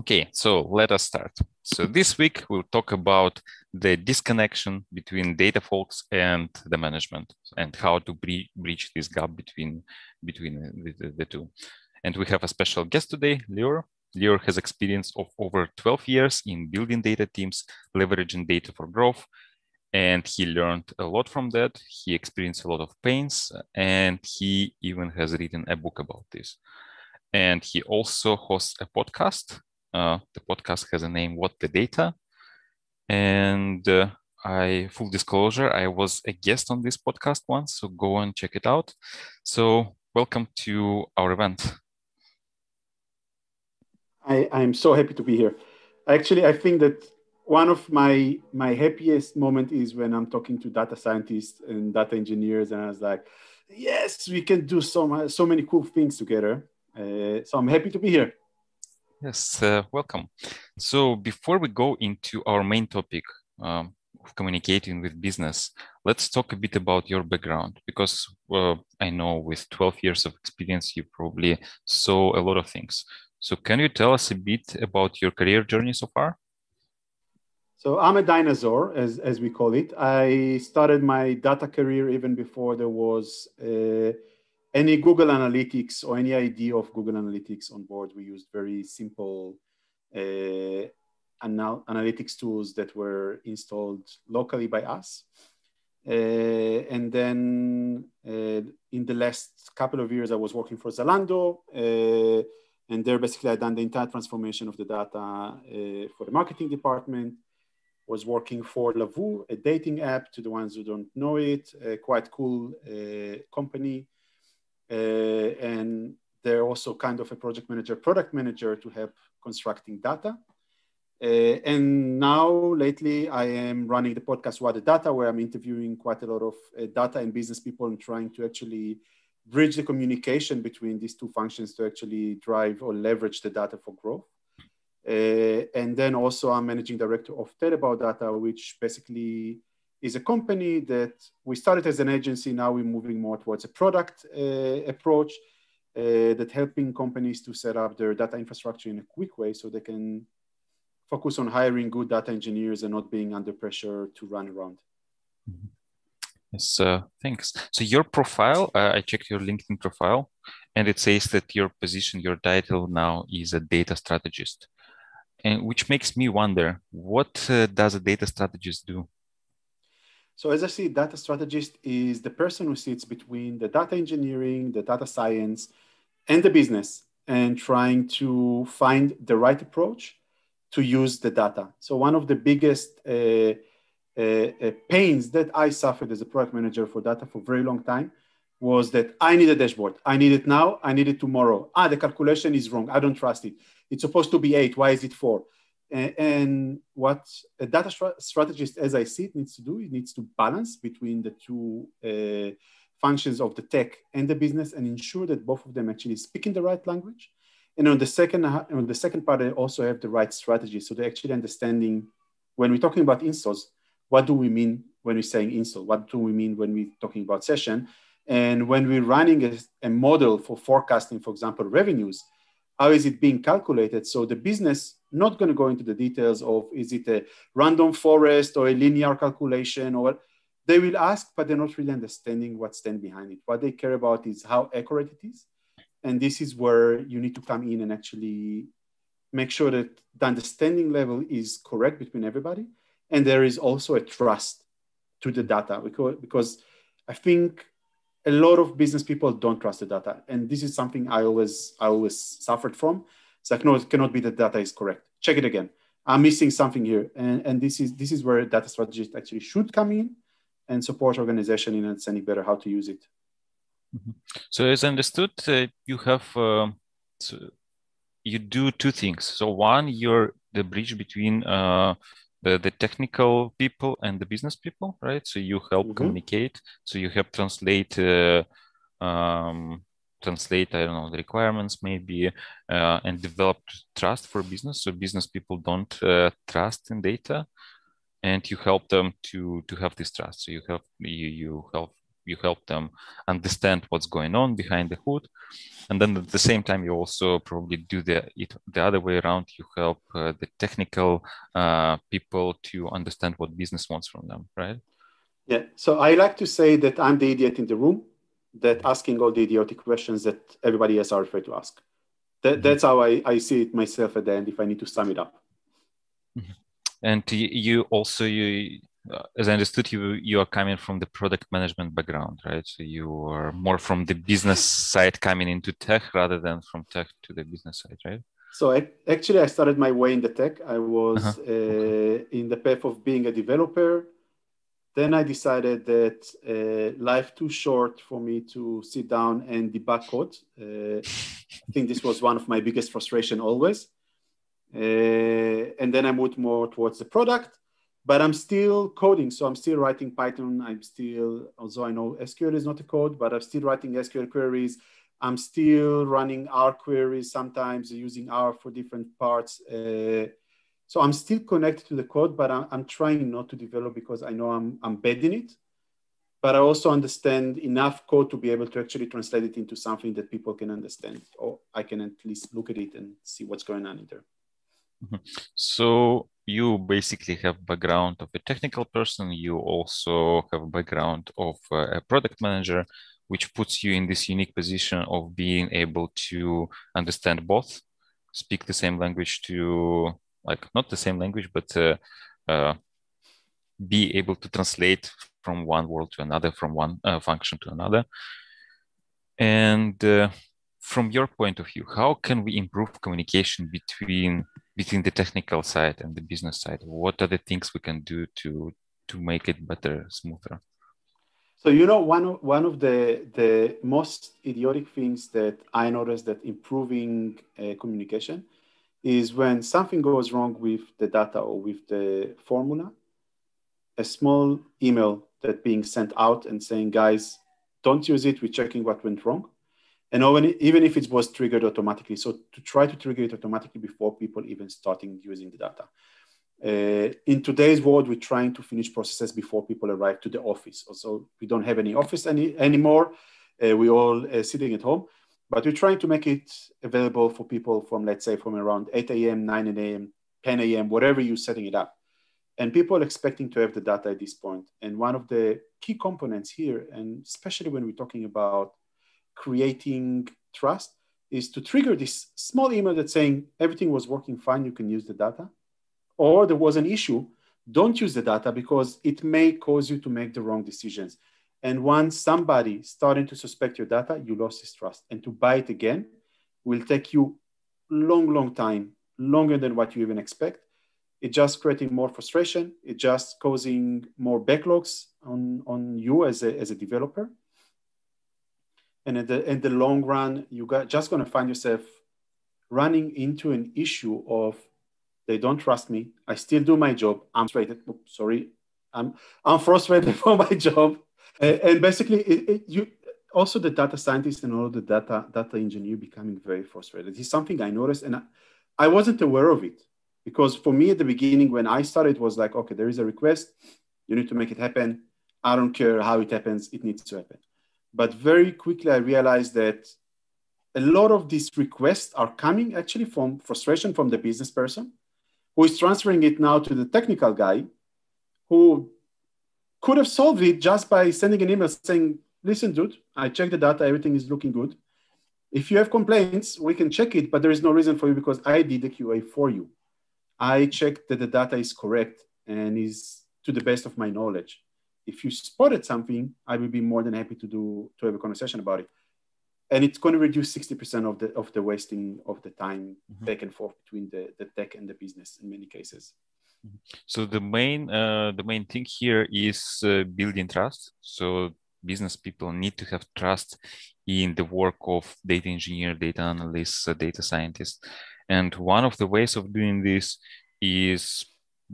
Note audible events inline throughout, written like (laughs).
Okay, so let us start. So this week we'll talk about the disconnection between data folks and the management and how to bre- breach this gap between between the, the, the, two. And we have a special guest today, Lior. Lior has experience of over 12 years in building data teams, leveraging data for growth, and he learned a lot from that. He experienced a lot of pains, and he even has written a book about this. And he also hosts a podcast uh, the podcast has a name, What the Data. And uh, I, full disclosure, I was a guest on this podcast once, so go and check it out. So, welcome to our event. I, I'm so happy to be here. Actually, I think that one of my my happiest moment is when I'm talking to data scientists and data engineers, and I was like, "Yes, we can do so so many cool things together." Uh, so I'm happy to be here. Yes, uh, welcome. So before we go into our main topic um, of communicating with business, let's talk a bit about your background because uh, I know with 12 years of experience, you probably saw a lot of things. So can you tell us a bit about your career journey so far? So I'm a dinosaur, as, as we call it. I started my data career even before there was uh, any Google Analytics or any idea of Google Analytics on board, we used very simple uh, anal- analytics tools that were installed locally by us. Uh, and then uh, in the last couple of years, I was working for Zalando. Uh, and there, basically, I done the entire transformation of the data uh, for the marketing department. Was working for Lovoo, a dating app. To the ones who don't know it, a quite cool uh, company and they're also kind of a project manager, product manager to help constructing data. Uh, and now, lately, I am running the podcast What the Data, where I'm interviewing quite a lot of uh, data and business people and trying to actually bridge the communication between these two functions to actually drive or leverage the data for growth. Uh, and then also, I'm managing director of Telebau Data, which basically is a company that we started as an agency. Now we're moving more towards a product uh, approach uh, that helping companies to set up their data infrastructure in a quick way so they can focus on hiring good data engineers and not being under pressure to run around. Mm-hmm. Yes, uh, thanks. So your profile, uh, I checked your LinkedIn profile, and it says that your position, your title now is a data strategist, and which makes me wonder, what uh, does a data strategist do? So as I see, data strategist is the person who sits between the data engineering, the data science, and the business and trying to find the right approach to use the data. So one of the biggest uh, uh, uh, pains that I suffered as a product manager for data for a very long time was that I need a dashboard. I need it now. I need it tomorrow. Ah, the calculation is wrong. I don't trust it. It's supposed to be eight. Why is it four? And what a data strategist, as I see it, needs to do, it needs to balance between the two uh, functions of the tech and the business and ensure that both of them actually speak in the right language. And on the second, on the second part, they also have the right strategy. So they're actually understanding when we're talking about installs, what do we mean when we're saying install? What do we mean when we're talking about session? And when we're running a, a model for forecasting, for example, revenues, how is it being calculated? So the business not going to go into the details of is it a random forest or a linear calculation or they will ask, but they're not really understanding what's stand behind it. What they care about is how accurate it is. And this is where you need to come in and actually make sure that the understanding level is correct between everybody. And there is also a trust to the data because, because I think a lot of business people don't trust the data. And this is something I always, I always suffered from. It's like, no, it cannot be that data is correct. Check it again. I'm missing something here. And, and this is this is where data strategists actually should come in and support organization in understanding better how to use it. Mm-hmm. So as understood, uh, you have uh, so you do two things. So one, you're the bridge between uh, the, the technical people and the business people, right? So you help mm-hmm. communicate. So you help translate uh, um, translate i don't know the requirements maybe uh, and develop trust for business so business people don't uh, trust in data and you help them to to have this trust so you help you, you help you help them understand what's going on behind the hood. And then at the same time you also probably do the it the other way around. You help uh, the technical uh, people to understand what business wants from them right? Yeah. So i like to say that i'm the idiot in the room that asking all the idiotic questions that everybody else are afraid to ask. That, mm-hmm. that's how I, I see it myself at the end if i need to sum it up. Mm-hmm. and you also you as I understood, you you are coming from the product management background, right? So you are more from the business side coming into tech rather than from tech to the business side, right? So I, actually, I started my way in the tech. I was uh-huh. uh, in the path of being a developer. Then I decided that uh, life too short for me to sit down and debug code. Uh, I think this was one of my biggest frustration always. Uh, and then I moved more towards the product but I'm still coding. So I'm still writing Python. I'm still, although I know SQL is not a code, but I'm still writing SQL queries. I'm still running R queries sometimes using R for different parts. Uh, so I'm still connected to the code, but I'm, I'm, trying not to develop because I know I'm, I'm bad in it. But I also understand enough code to be able to actually translate it into something that people can understand, or I can at least look at it and see what's going on in there. Mm-hmm. So you basically have background of a technical person. You also have a background of a product manager, which puts you in this unique position of being able to understand both, speak the same language to like not the same language, but uh, uh, be able to translate from one world to another, from one uh, function to another. And uh, from your point of view, how can we improve communication between between the technical side and the business side? What are the things we can do to to make it better, smoother? So you know, one of, one of the the most idiotic things that I noticed that improving uh, communication is when something goes wrong with the data or with the formula, a small email that being sent out and saying, guys, don't use it. We're checking what went wrong and even if it was triggered automatically. So to try to trigger it automatically before people even starting using the data. Uh, in today's world, we're trying to finish processes before people arrive to the office. Also, we don't have any office any, anymore. Uh, we're all uh, sitting at home, but we're trying to make it available for people from, let's say, from around 8 a.m., 9 a.m., 10 a.m., whatever you're setting it up. And people expecting to have the data at this point. And one of the key components here, and especially when we're talking about creating trust is to trigger this small email that's saying everything was working fine, you can use the data. Or there was an issue, don't use the data because it may cause you to make the wrong decisions. And once somebody starting to suspect your data, you lost his trust. And to buy it again will take you long, long time, longer than what you even expect. It just creating more frustration. It just causing more backlogs on, on you as a, as a developer and in the in the long run you got just going to find yourself running into an issue of they don't trust me. I still do my job. I'm frustrated. Oops, sorry. I'm i'm frustrated (laughs) for my job. And, and basically it, it, you also the data scientist and all the data data engineer becoming very frustrated. It's something i noticed and I, I wasn't aware of it. Because for me at the beginning when i started it was like okay there is a request. You need to make it happen. I don't care how it happens. It needs to happen but very quickly, I realized that a lot of these requests are coming actually from frustration from the business person who is transferring it now to the technical guy who could have solved it just by sending an email saying, listen, dude, I checked the data, everything is looking good. If you have complaints, we can check it, but there is no reason for you because I did the QA for you. I checked that the data is correct and is to the best of my knowledge if you spotted something, I would be more than happy to do to have a conversation about it. And it's going to reduce 60% of the of the wasting of the time mm-hmm. back and forth between the, the tech and the business in many cases. Mm-hmm. So the main uh, the main thing here is uh, building trust. So business people need to have trust in the work of data engineer, data analysts, uh, data scientists. And one of the ways of doing this is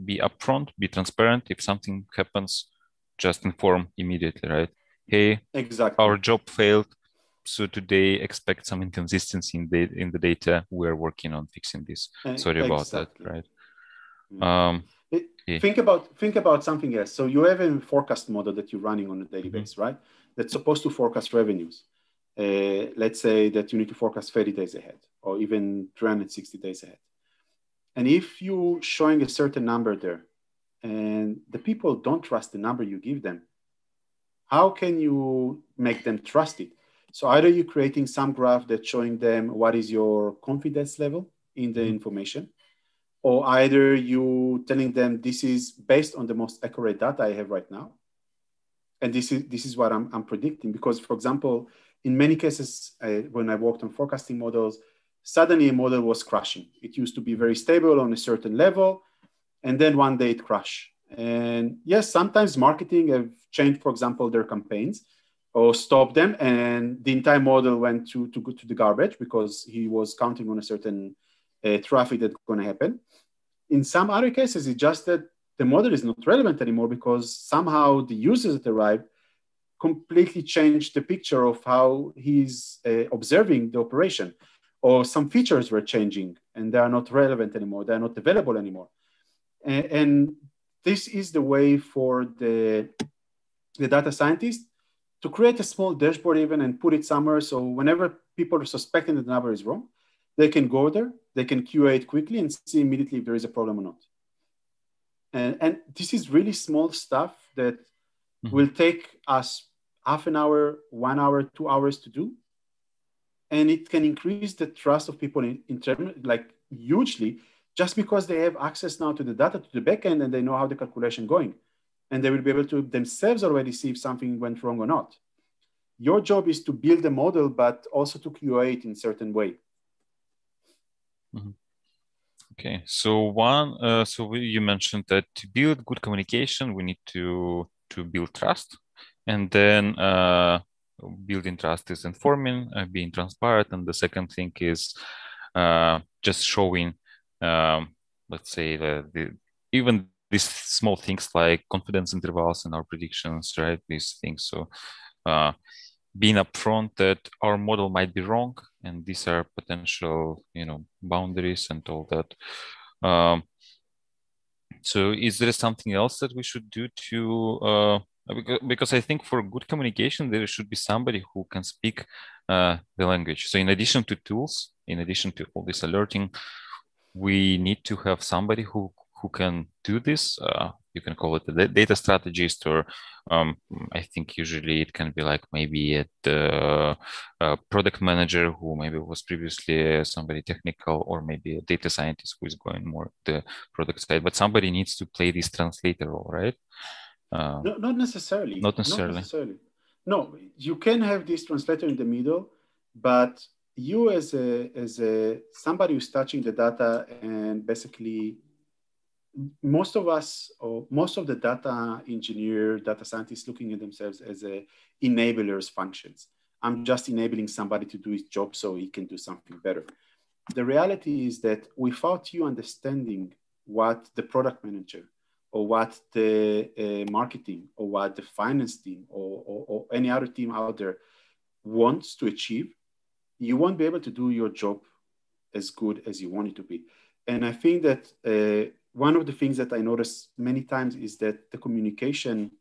be upfront, be transparent. If something happens, just inform immediately, right? Hey, exactly. Our job failed, so today expect some inconsistency in the in the data. We're working on fixing this. Sorry exactly. about that, right? Mm. Um, yeah. Think about think about something else. So you have a forecast model that you're running on a daily mm-hmm. basis, right? that's supposed to forecast revenues. Uh, let's say that you need to forecast 30 days ahead or even 360 days ahead. And if you're showing a certain number there and the people don't trust the number you give them, how can you make them trust it? So either you're creating some graph that's showing them what is your confidence level in the mm-hmm. information, or either you telling them this is based on the most accurate data I have right now. And this is this is what I'm, I'm predicting. Because for example, in many cases, uh, when I worked on forecasting models, suddenly a model was crashing. It used to be very stable on a certain level, and then one day it crashed. And yes, sometimes marketing have changed, for example, their campaigns or stopped them, and the entire model went to, to, to the garbage because he was counting on a certain uh, traffic that's going to happen. In some other cases, it's just that the model is not relevant anymore because somehow the users that arrived completely changed the picture of how he's uh, observing the operation or some features were changing and they are not relevant anymore they are not available anymore and, and this is the way for the, the data scientist to create a small dashboard even and put it somewhere so whenever people are suspecting that the number is wrong they can go there they can qa it quickly and see immediately if there is a problem or not and, and this is really small stuff that mm-hmm. will take us half an hour, one hour, two hours to do. And it can increase the trust of people in, in terms like hugely just because they have access now to the data, to the backend, and they know how the calculation going. And they will be able to themselves already see if something went wrong or not. Your job is to build a model, but also to QA it in certain way. Mm-hmm. Okay, so one, uh, so we, you mentioned that to build good communication, we need to to build trust, and then uh, building trust is informing, uh, being transparent, and the second thing is uh, just showing, um, let's say, the, the even these small things like confidence intervals and our predictions, right? These things. So uh, being upfront that our model might be wrong and these are potential you know boundaries and all that um, so is there something else that we should do to uh, because i think for good communication there should be somebody who can speak uh, the language so in addition to tools in addition to all this alerting we need to have somebody who who can do this uh, you can call it a data strategist or um, i think usually it can be like maybe a uh, product manager who maybe was previously somebody technical or maybe a data scientist who is going more the product side but somebody needs to play this translator role right? Uh, no, not necessarily. not necessarily. not necessarily. No you can have this translator in the middle but you as a as a somebody who's touching the data and basically most of us, or most of the data engineer, data scientists looking at themselves as a enablers functions. I'm just enabling somebody to do his job so he can do something better. The reality is that without you understanding what the product manager or what the uh, marketing or what the finance team or, or, or any other team out there wants to achieve, you won't be able to do your job as good as you want it to be. And I think that uh, one of the things that I notice many times is that the communication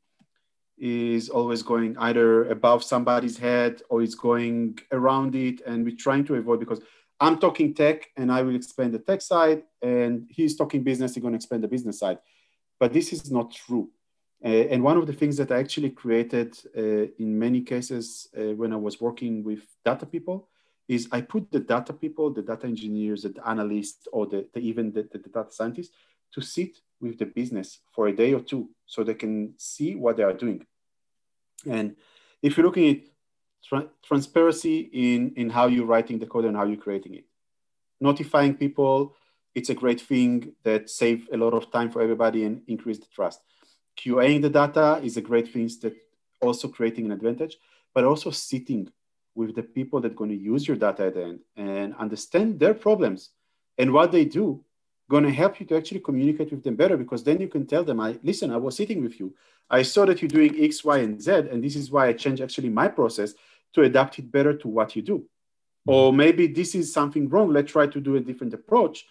is always going either above somebody's head or it's going around it. And we're trying to avoid because I'm talking tech and I will explain the tech side, and he's talking business, he's going to explain the business side. But this is not true. Uh, and one of the things that I actually created uh, in many cases uh, when I was working with data people is I put the data people, the data engineers, the analysts, or the, the even the, the, data scientists to sit with the business for a day or two so they can see what they are doing. And if you're looking at tra- transparency in, in how you're writing the code and how you're creating it, notifying people, it's a great thing that save a lot of time for everybody and increase the trust. QAing the data is a great thing that also creating an advantage, but also sitting with the people that are going to use your data at the end and understand their problems and what they do going to help you to actually communicate with them better because then you can tell them, I listen, I was sitting with you. I saw that you're doing X, Y, and Z, and this is why I changed actually my process to adapt it better to what you do. Or maybe this is something wrong. Let's try to do a different approach.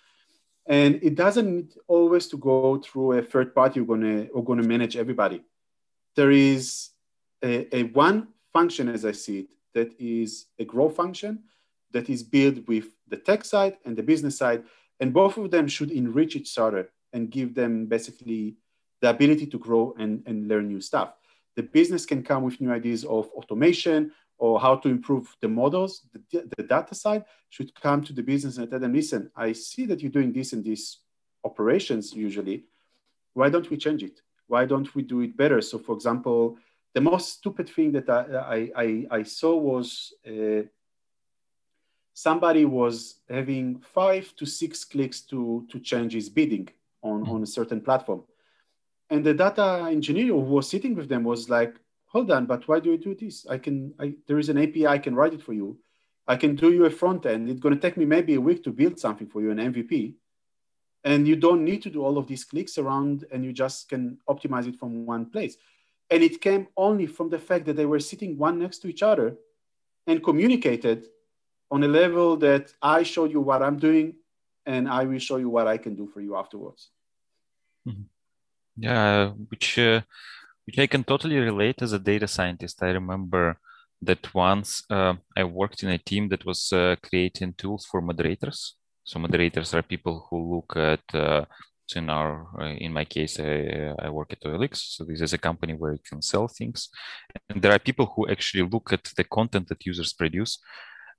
And it doesn't always to go through a third party who's gonna who gonna manage everybody. There is a, a one function, as I see it, that is a growth function that is built with the tech side and the business side. And both of them should enrich each other and give them basically the ability to grow and, and learn new stuff. The business can come with new ideas of automation or how to improve the models. The, the data side should come to the business and tell them, listen, I see that you're doing this and this operations usually. Why don't we change it? Why don't we do it better? So, for example, the most stupid thing that I, I, I saw was uh, somebody was having five to six clicks to, to change his bidding on, mm-hmm. on a certain platform. And the data engineer who was sitting with them was like, hold on, but why do you do this? I can, I, there is an API, I can write it for you. I can do you a front end. It's going to take me maybe a week to build something for you, an MVP. And you don't need to do all of these clicks around and you just can optimize it from one place. And it came only from the fact that they were sitting one next to each other and communicated on a level that I showed you what I'm doing and I will show you what I can do for you afterwards. Mm-hmm. Yeah, which uh, which I can totally relate as a data scientist. I remember that once uh, I worked in a team that was uh, creating tools for moderators. So moderators are people who look at uh, in our uh, in my case I, I, work at OLX so this is a company where you can sell things. And there are people who actually look at the content that users produce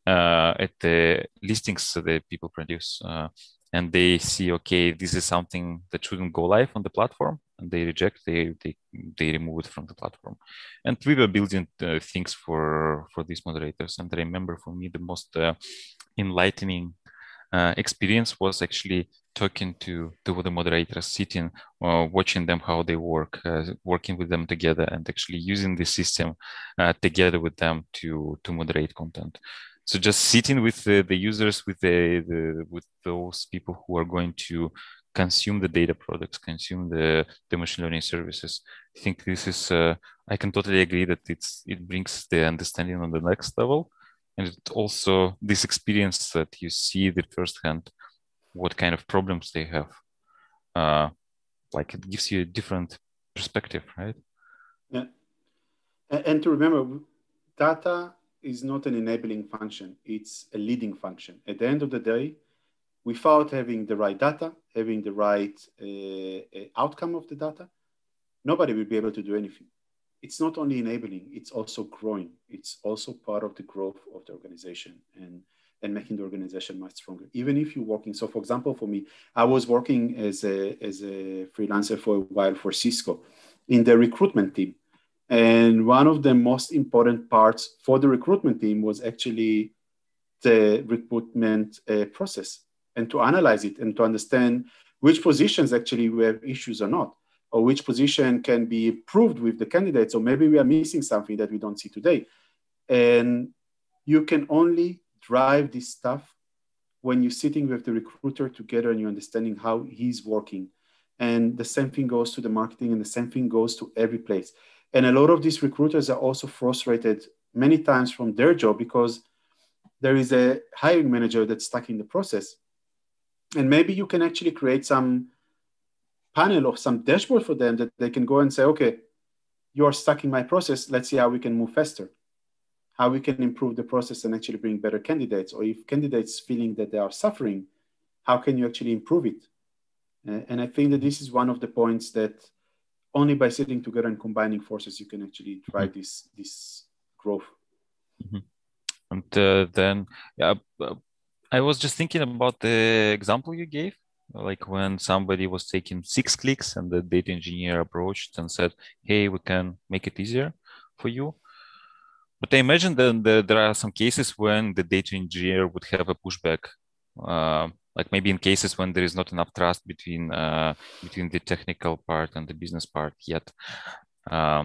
uh, at the listings that people produce uh, and they see okay this is something that shouldn't go live on the platform and they reject they they, they remove it from the platform. And we were building uh, things for for these moderators. And i remember for me the most uh, enlightening uh, experience was actually talking to, to the moderators, sitting, uh, watching them how they work, uh, working with them together, and actually using the system uh, together with them to to moderate content. So just sitting with the, the users, with the, the with those people who are going to consume the data products, consume the, the machine learning services. I think this is, uh, I can totally agree that it's it brings the understanding on the next level. And it also this experience that you see the firsthand what kind of problems they have. Uh, like it gives you a different perspective, right? Yeah. And to remember, data is not an enabling function, it's a leading function. At the end of the day, without having the right data, having the right uh, uh outcome of the data, nobody will be able to do anything. It's not only enabling, it's also growing. It's also part of the growth of the organization. And and making the organization much stronger. Even if you're working, so for example, for me, I was working as a, as a freelancer for a while for Cisco in the recruitment team. And one of the most important parts for the recruitment team was actually the recruitment uh, process and to analyze it and to understand which positions actually we have issues or not, or which position can be improved with the candidates, or maybe we are missing something that we don't see today. And you can only drive this stuff when you're sitting with the recruiter together and you're understanding how he's working. And the same thing goes to the marketing and the same thing goes to every place. And a lot of these recruiters are also frustrated many times from their job because there is a hiring manager that's stuck in the process. And maybe you can actually create some panel or some dashboard for them that they can go and say, okay, you are stuck in my process. Let's see how we can move faster how we can improve the process and actually bring better candidates or if candidates feeling that they are suffering how can you actually improve it uh, and i think that this is one of the points that only by sitting together and combining forces you can actually drive mm-hmm. this this growth mm-hmm. and uh, then yeah i was just thinking about the example you gave like when somebody was taking six clicks and the data engineer approached and said hey we can make it easier for you but I imagine that there are some cases when the data engineer would have a pushback, uh, like maybe in cases when there is not enough trust between uh, between the technical part and the business part yet. Uh,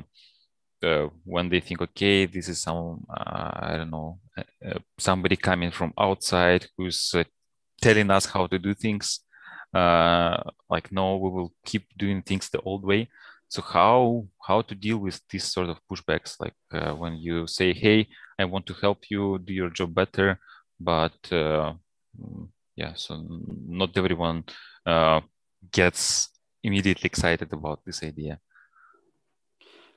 uh when they think, okay, this is some uh, I don't know uh, somebody coming from outside who's telling us how to do things. like no, we will keep doing things the old way so how how to deal with these sort of pushbacks like uh, when you say hey i want to help you do your job better but uh, mm, yeah so not everyone uh, gets immediately excited about this idea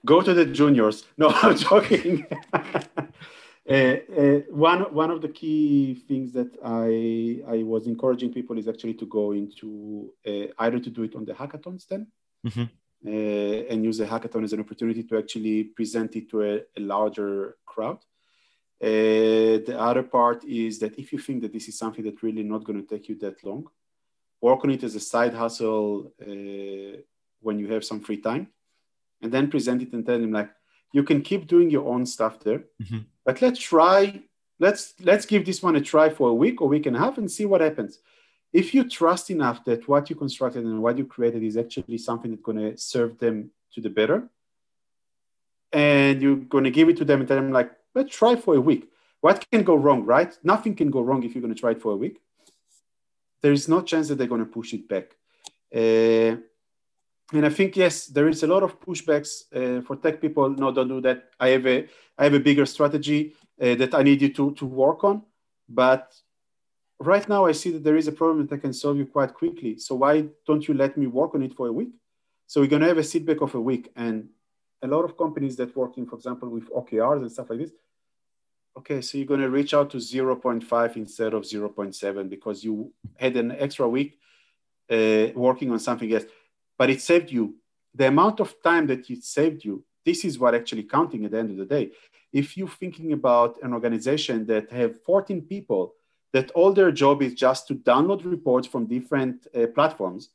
go to the juniors. (laughs) No, I'm joking. (laughs) uh, uh, one one of the key things that I I was encouraging people is actually to go into uh, either to do it on the hackathons then, mm-hmm. Uh, and use the hackathon as an opportunity to actually present it to a, a larger crowd. Uh, the other part is that if you think that this is something that really not going to take you that long, work on it as a side hustle uh, when you have some free time, and then present it and tell them like you can keep doing your own stuff there, mm-hmm. but let's try. Let's let's give this one a try for a week or week and a half and see what happens if you trust enough that what you constructed and what you created is actually something that's going to serve them to the better, and you're going to give it to them and tell them like, let's try for a week. What can go wrong, right? Nothing can go wrong if you're going to try it for a week. There is no chance that they're going to push it back. Uh, and I think yes, there is a lot of pushbacks uh, for tech people. No, don't do that. I have a I have a bigger strategy uh, that I need you to to work on. But right now I see that there is a problem that I can solve you quite quickly. So why don't you let me work on it for a week? So we're going to have a feedback of a week. And a lot of companies that working, for example, with OKRs and stuff like this, okay, so you're going to reach out to 0.5 instead of 0.7 because you had an extra week uh, working on something else, but it saved you. The amount of time that it saved you, this is what actually counting at the end of the day. If you're thinking about an organization that have 14 people that all their job is just to download reports from different uh, platforms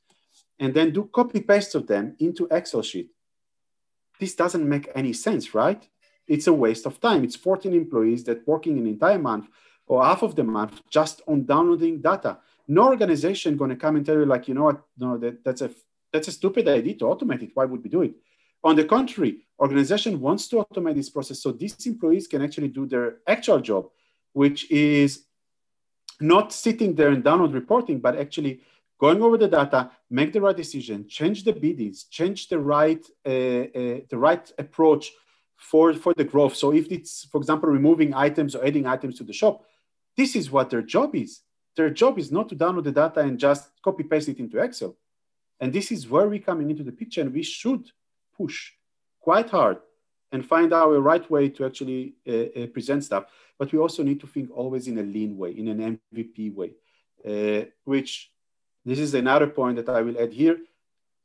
and then do copy paste of them into Excel sheet. This doesn't make any sense, right? It's a waste of time. It's 14 employees that working an entire month or half of the month just on downloading data. No organization going to come and tell you like, you know what, no, that, that's a that's a stupid idea to automate it. Why would we do it? On the contrary, organization wants to automate this process so these employees can actually do their actual job, which is not sitting there and download reporting, but actually going over the data, make the right decision, change the biddings, change the right uh, uh, the right approach for for the growth. So if it's, for example, removing items or adding items to the shop, this is what their job is. Their job is not to download the data and just copy paste it into Excel. And this is where we're coming into the picture, and we should push quite hard and find out our right way to actually uh, uh, present stuff. But we also need to think always in a lean way, in an MVP way, uh, which this is another point that I will add here.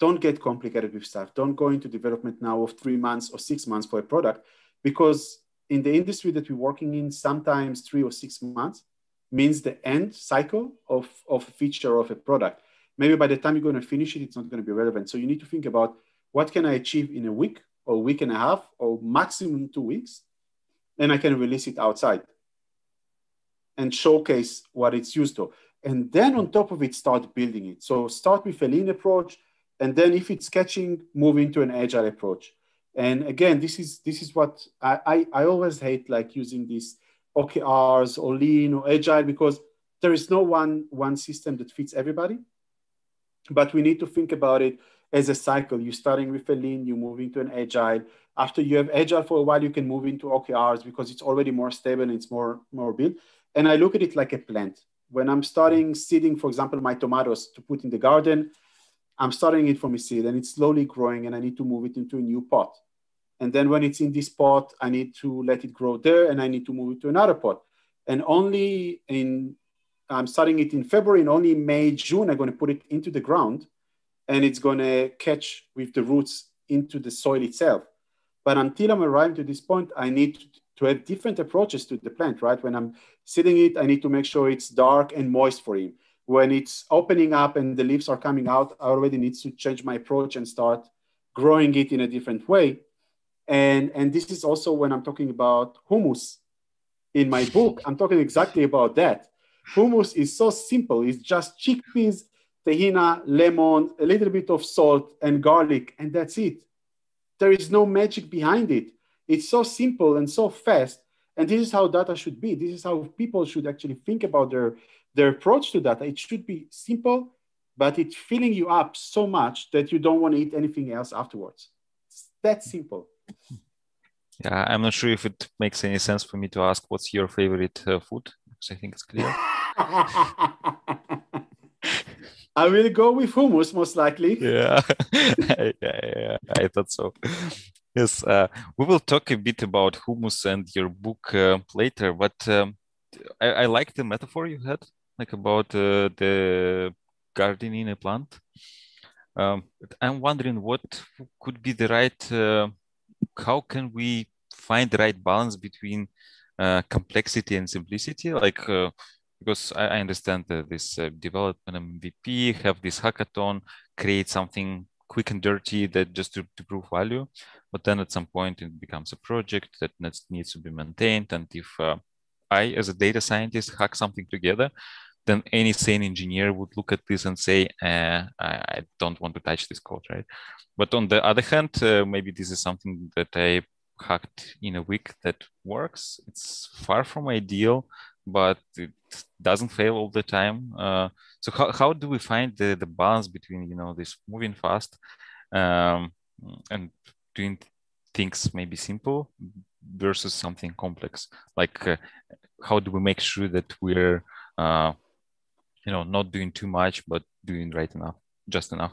Don't get complicated with stuff. Don't go into development now of three months or six months for a product, because in the industry that we're working in, sometimes three or six months means the end cycle of, of a feature of a product. Maybe by the time you're going to finish it, it's not going to be relevant. So you need to think about what can I achieve in a week or a week and a half or maximum two weeks, and I can release it outside and showcase what it's used to. And then on top of it, start building it. So start with a lean approach, and then if it's catching, move into an agile approach. And again, this is this is what I, I, I always hate like using these OKRs or lean or agile because there is no one one system that fits everybody. But we need to think about it as a cycle. You're starting with a lean, you move into an agile. After you have agile for a while, you can move into OKRs because it's already more stable and it's more, more built. And I look at it like a plant. When I'm starting seeding, for example, my tomatoes to put in the garden, I'm starting it from a seed and it's slowly growing and I need to move it into a new pot. And then when it's in this pot, I need to let it grow there and I need to move it to another pot. And only in, I'm starting it in February and only May, June, I'm going to put it into the ground and it's going to catch with the roots into the soil itself. But until I'm arriving to this point, I need to have different approaches to the plant, right? When I'm seeding it, I need to make sure it's dark and moist for him. When it's opening up and the leaves are coming out, I already need to change my approach and start growing it in a different way. And, and this is also when I'm talking about hummus. in my book, I'm talking exactly about that. Hummus is so simple. It's just chickpeas tahina, lemon, a little bit of salt and garlic, and that's it. There is no magic behind it. It's so simple and so fast. And this is how data should be. This is how people should actually think about their, their approach to data. It should be simple, but it's filling you up so much that you don't want to eat anything else afterwards. It's that simple. Yeah, I'm not sure if it makes any sense for me to ask what's your favorite uh, food because I think it's clear. (laughs) I will go with hummus most likely. (laughs) (laughs) Yeah, yeah, yeah, I thought so. Yes, uh, we will talk a bit about hummus and your book uh, later, but um, I, I, like the metaphor you had, like about uh, the gardening a plant. Um, I'm wondering what could be the right, uh, how can we find the right balance between uh, complexity and simplicity? Like, uh, because I, I, understand that this development MVP, have this hackathon, create something quick and dirty that just to, to prove value but then at some point it becomes a project that needs to be maintained and if uh, i as a data scientist hack something together then any sane engineer would look at this and say eh, I, I, don't want to touch this code right? But on the other hand uh, maybe this is something that i hacked in a week that works. It's far from ideal but it doesn't fail all the time. Uh, so how, how do we find the, the balance between you know this moving fast um, and doing things maybe simple versus something complex? Like uh, how do we make sure that we're uh, you know not doing too much but doing right enough, just enough?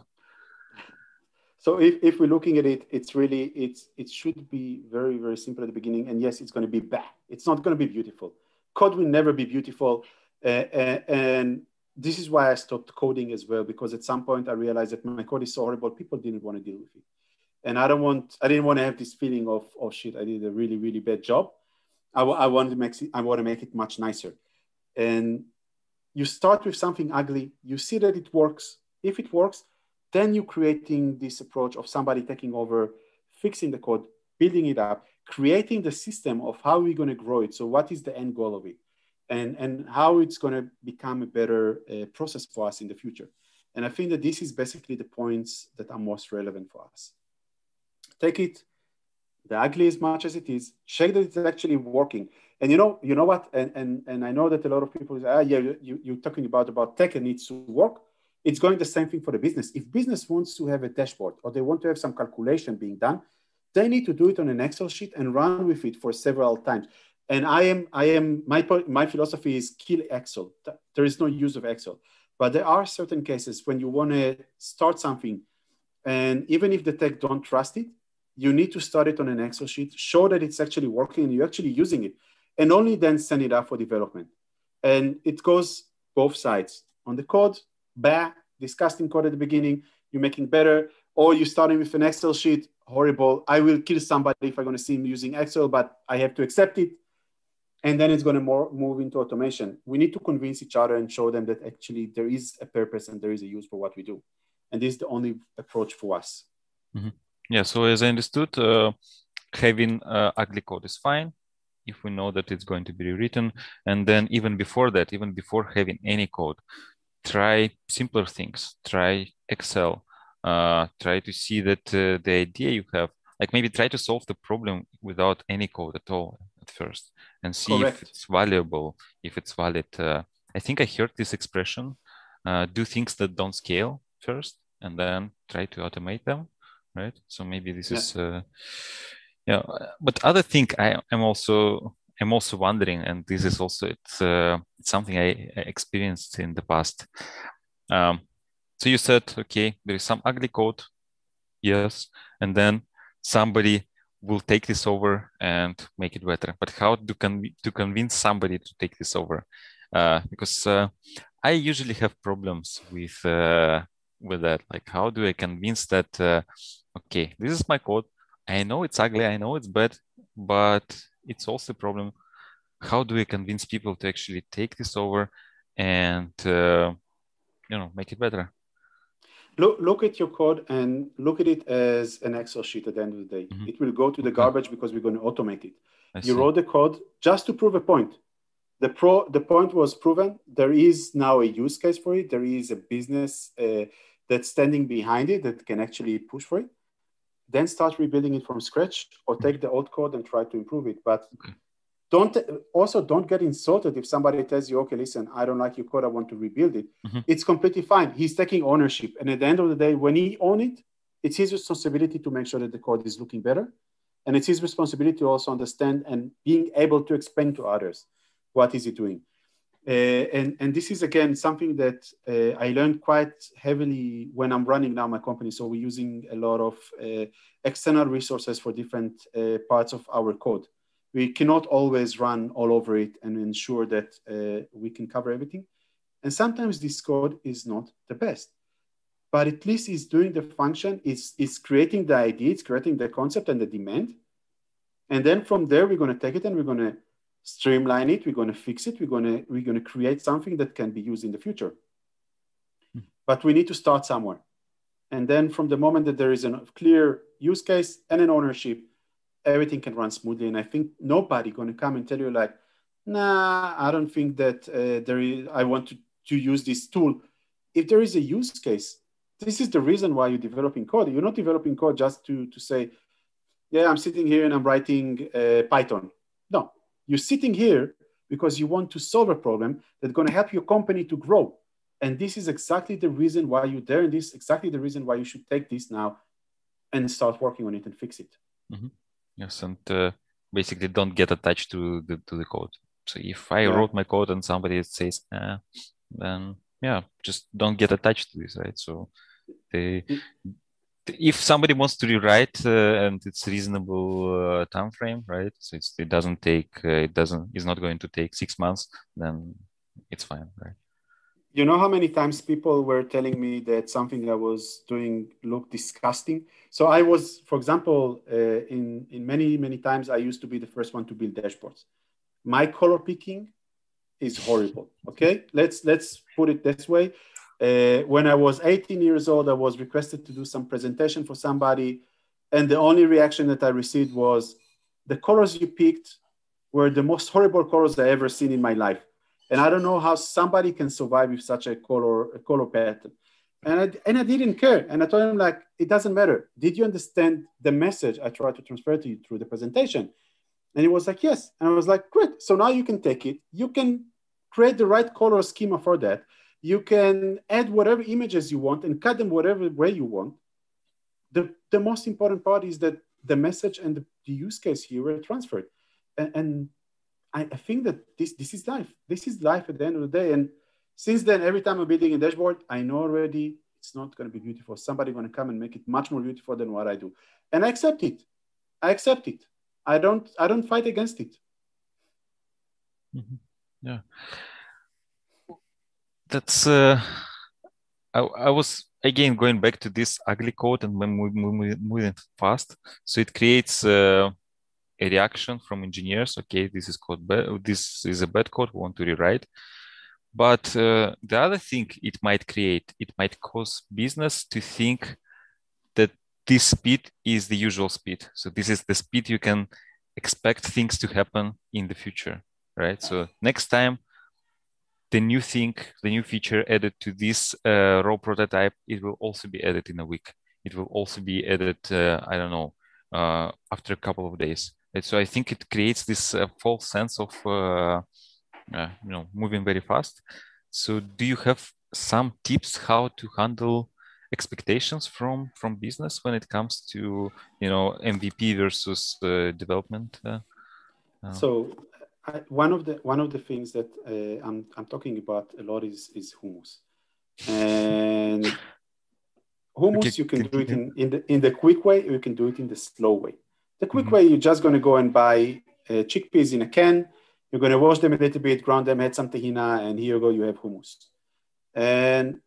So if, if we're looking at it, it's really it's it should be very very simple at the beginning, and yes, it's going to be bad. It's not going to be beautiful code will never be beautiful. Uh, uh, and this is why I stopped coding as well, because at some point I realized that my code is so horrible, people didn't want to deal with it. And I don't want, I didn't want to have this feeling of, oh shit, I did a really, really bad job. I, I wanted to make it, I want to make it much nicer. And you start with something ugly, you see that it works. If it works, then you're creating this approach of somebody taking over, fixing the code, building it up, creating the system of how we're going to grow it. So what is the end goal of it? And, and how it's going to become a better uh, process for us in the future. And I think that this is basically the points that are most relevant for us. Take it, the ugly as much as it is, check that it's actually working. And you know, you know what? And, and, and I know that a lot of people say, ah, yeah, you, you're talking about, about tech and needs to work. It's going the same thing for the business. If business wants to have a dashboard or they want to have some calculation being done, they need to do it on an Excel sheet and run with it for several times. And I am, I am, my, my philosophy is kill Excel. There is no use of Excel. But there are certain cases when you want to start something, and even if the tech don't trust it, you need to start it on an Excel sheet, show that it's actually working and you're actually using it, and only then send it up for development. And it goes both sides. On the code, bah, disgusting code at the beginning, you're making better, or you're starting with an Excel sheet, horrible. I will kill somebody if I'm going to see him using Excel, but I have to accept it. And then it's going to more, move into automation. We need to convince each other and show them that actually there is a purpose and there is a use for what we do. And this is the only approach for us. Mm-hmm. Yeah. So as I understood, uh, having uh, ugly code is fine if we know that it's going to be rewritten. And then even before that, even before having any code, try simpler things. Try Excel uh, try to see that uh, the idea you have, like maybe try to solve the problem without any code at all at first and see Correct. if it's valuable, if it's valid. Uh, I think I heard this expression uh, do things that don't scale first and then try to automate them, right? So maybe this yeah. is, uh, yeah. But other thing I am also I'm also wondering, and this is also it's, uh, it's something I, I, experienced in the past. Um, so you said, okay, there is some ugly code, yes, and then somebody will take this over and make it better. But how to con- to convince somebody to take this over? Uh, because uh, I usually have problems with uh, with that. Like, how do I convince that? Uh, okay, this is my code. I know it's ugly. I know it's bad, but it's also a problem. How do I convince people to actually take this over and uh, you know make it better? Look, look at your code and look at it as an Excel sheet at the end of the day. Mm-hmm. It will go to the garbage because we're going to automate it. I you see. wrote the code just to prove a point. The pro the point was proven. There is now a use case for it. There is a business uh, that's standing behind it that can actually push for it. Then start rebuilding it from scratch, or take the old code and try to improve it. But okay don't also don't get insulted if somebody tells you okay listen i don't like your code i want to rebuild it mm-hmm. it's completely fine he's taking ownership and at the end of the day when he own it it's his responsibility to make sure that the code is looking better and it's his responsibility to also understand and being able to explain to others what is he doing Uh, and, and this is again something that uh, I learned quite heavily when I'm running now my company. So we're using a lot of uh, external resources for different uh, parts of our code. We cannot always run all over it and ensure that uh, we can cover everything. And sometimes this code is not the best, but at least it's doing the function, it's, it's creating the idea, it's creating the concept and the demand. And then from there, we're going to take it and we're going to streamline it we're going to fix it we're going to we're going to create something that can be used in the future mm-hmm. but we need to start somewhere and then from the moment that there is a clear use case and an ownership everything can run smoothly and i think nobody going to come and tell you like nah i don't think that uh, there is i want to, to use this tool if there is a use case this is the reason why you're developing code you're not developing code just to to say yeah i'm sitting here and i'm writing uh, python no you're sitting here because you want to solve a problem that's going to help your company to grow. And this is exactly the reason why you're there. And this is exactly the reason why you should take this now and start working on it and fix it. Mm-hmm. Yes. And uh, basically don't get attached to the, to the code. So if I yeah. wrote my code and somebody says, eh, then yeah, just don't get attached to this, right? So they if somebody wants to rewrite uh, and it's reasonable uh, time frame right so it doesn't take uh, it doesn't it's not going to take six months then it's fine right you know how many times people were telling me that something i was doing looked disgusting so i was for example uh, in in many many times i used to be the first one to build dashboards my color picking is horrible okay let's let's put it this way uh, when I was 18 years old, I was requested to do some presentation for somebody. And the only reaction that I received was the colors you picked were the most horrible colors I ever seen in my life. And I don't know how somebody can survive with such a color, a color pattern. And I, and I didn't care. And I told him like, it doesn't matter. Did you understand the message I tried to transfer to you through the presentation? And he was like, yes. And I was like, great. So now you can take it. You can create the right color schema for that you can add whatever images you want and cut them whatever way you want. The, the most important part is that the message and the, the use case here were transferred. And, and I, I, think that this, this is life. This is life at the end of the day. And since then, every time I'm building a dashboard, I know already it's not going to be beautiful. Somebody going to come and make it much more beautiful than what I do. And I accept it. I accept it. I don't, I don't fight against it. Mm-hmm. Yeah that's uh, I, I was again going back to this ugly code and when we move moving fast so it creates uh, a reaction from engineers okay this is code bad this is a bad code we want to rewrite but uh, the other thing it might create it might cause business to think that this speed is the usual speed so this is the speed you can expect things to happen in the future right so next time the new thing, the new feature added to this uh, raw prototype, it will also be added in a week. It will also be added, uh, I don't know, uh, after a couple of days. And so I think it creates this uh, false sense of, uh, uh, you know, moving very fast. So do you have some tips how to handle expectations from from business when it comes to you know MVP versus development? so I, one of the one of the things that uh, I'm I'm talking about a lot is is hummus, and (laughs) hummus you can do it in, in the in the quick way. You can do it in the slow way. The quick mm-hmm. way, you're just going to go and buy uh, chickpeas in a can. You're going to wash them a little bit, ground them, add some tahina, and here you go. You have hummus, and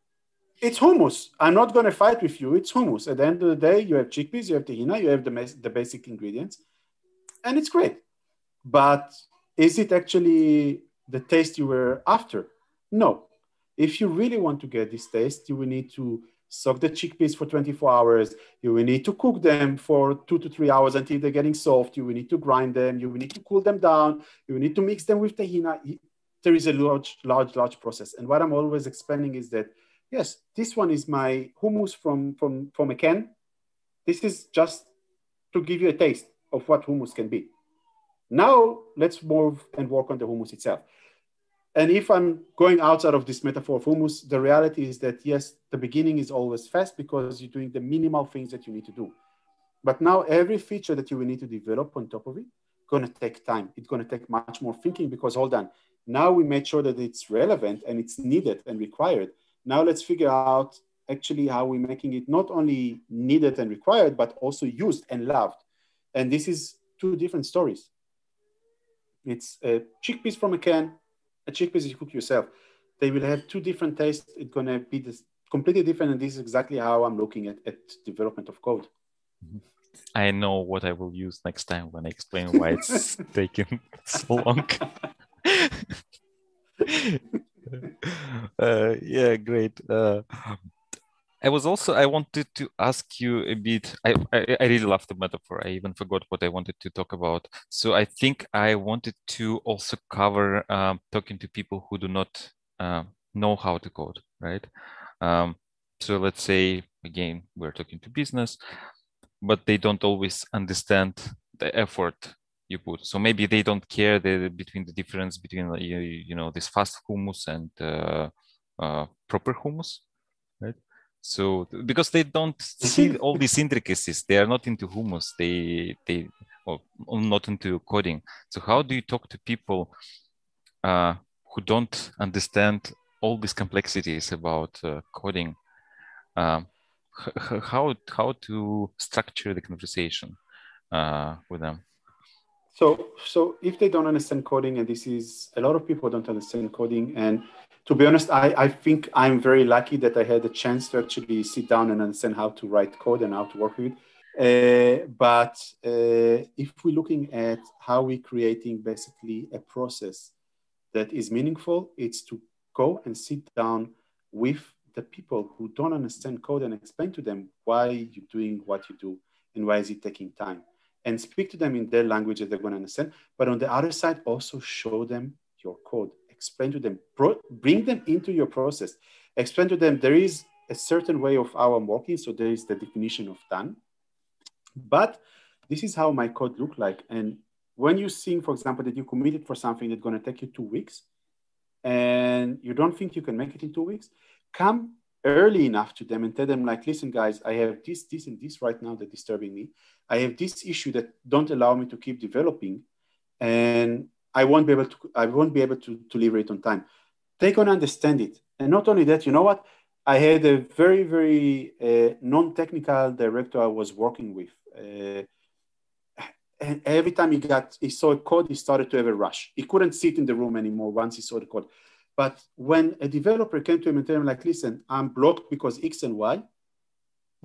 it's hummus. I'm not going to fight with you. It's hummus. At the end of the day, you have chickpeas, you have tahina, you have the, the basic ingredients, and it's great. But is it actually the taste you were after? No. If you really want to get this taste, you will need to soak the chickpeas for 24 hours. You will need to cook them for two to three hours until they're getting soft. You will need to grind them. You will need to cool them down. You will need to mix them with tahina. There is a large, large, large process. And what I'm always explaining is that, yes, this one is my hummus from, from, from a can. This is just to give you a taste of what hummus can be. Now let's move and work on the hummus itself. And if I'm going outside of this metaphor of hummus, the reality is that yes, the beginning is always fast because you're doing the minimal things that you need to do. But now every feature that you will need to develop on top of it, gonna take time. It's gonna take much more thinking because hold on, Now we made sure that it's relevant and it's needed and required. Now let's figure out actually how we're making it not only needed and required, but also used and loved. And this is two different stories. It's a chickpeas from a can, a chickpeas you cook yourself. They will have two different tastes. It's gonna be this completely different. And this is exactly how I'm looking at, at development of code. I know what I will use next time when I explain why it's (laughs) taking so long. (laughs) uh, yeah, great. Uh, I was also I wanted to ask you a bit. I, I, I really love the metaphor. I even forgot what I wanted to talk about. So I think I wanted to also cover um, talking to people who do not uh, know how to code, right? Um, so let's say again we're talking to business, but they don't always understand the effort you put. So maybe they don't care the, between the difference between you, you know this fast hummus and uh, uh, proper hummus? So because they don't see (laughs) all these intricacies, they are not into hummus. They they or not into coding. So how do you talk to people uh, who don't understand all these complexities about uh, coding? Um, how how to structure the conversation uh, with them? So so if they don't understand coding, and this is a lot of people don't understand coding, and to be honest, I, I think I'm very lucky that I had a chance to actually sit down and understand how to write code and how to work with it. Uh, but uh, if we're looking at how we're creating basically a process that is meaningful, it's to go and sit down with the people who don't understand code and explain to them why you're doing what you do and why is it taking time and speak to them in their language that they're going to understand. But on the other side, also show them your code explain to them, bring them into your process. Explain to them there is a certain way of how I'm working, so there is the definition of done. But this is how my code look like. And when you think, for example, that you committed for something that's going to take you two weeks, and you don't think you can make it in two weeks, come early enough to them and tell them like listen guys i have this this and this right now that disturbing me i have this issue that don't allow me to keep developing and I won't be able to I won't be able to, deliver it on time. They can understand it. And not only that, you know what? I had a very, very uh, non-technical director I was working with. Uh, and every time he got he saw a code, he started to have a rush. He couldn't sit in the room anymore once he saw the code. But when a developer came to him and told him, like, listen, I'm blocked because X and Y,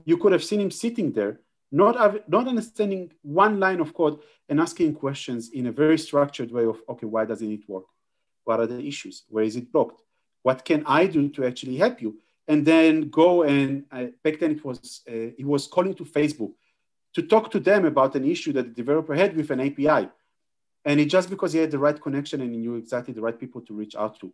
you could have seen him sitting there not, not understanding one line of code and asking questions in a very structured way of, okay, why doesn't it work? What are the issues? Where is it blocked? What can I do to actually help you? And then go and uh, back then it was, uh, he was calling to Facebook to talk to them about an issue that the developer had with an API. And it just because he had the right connection and he knew exactly the right people to reach out to.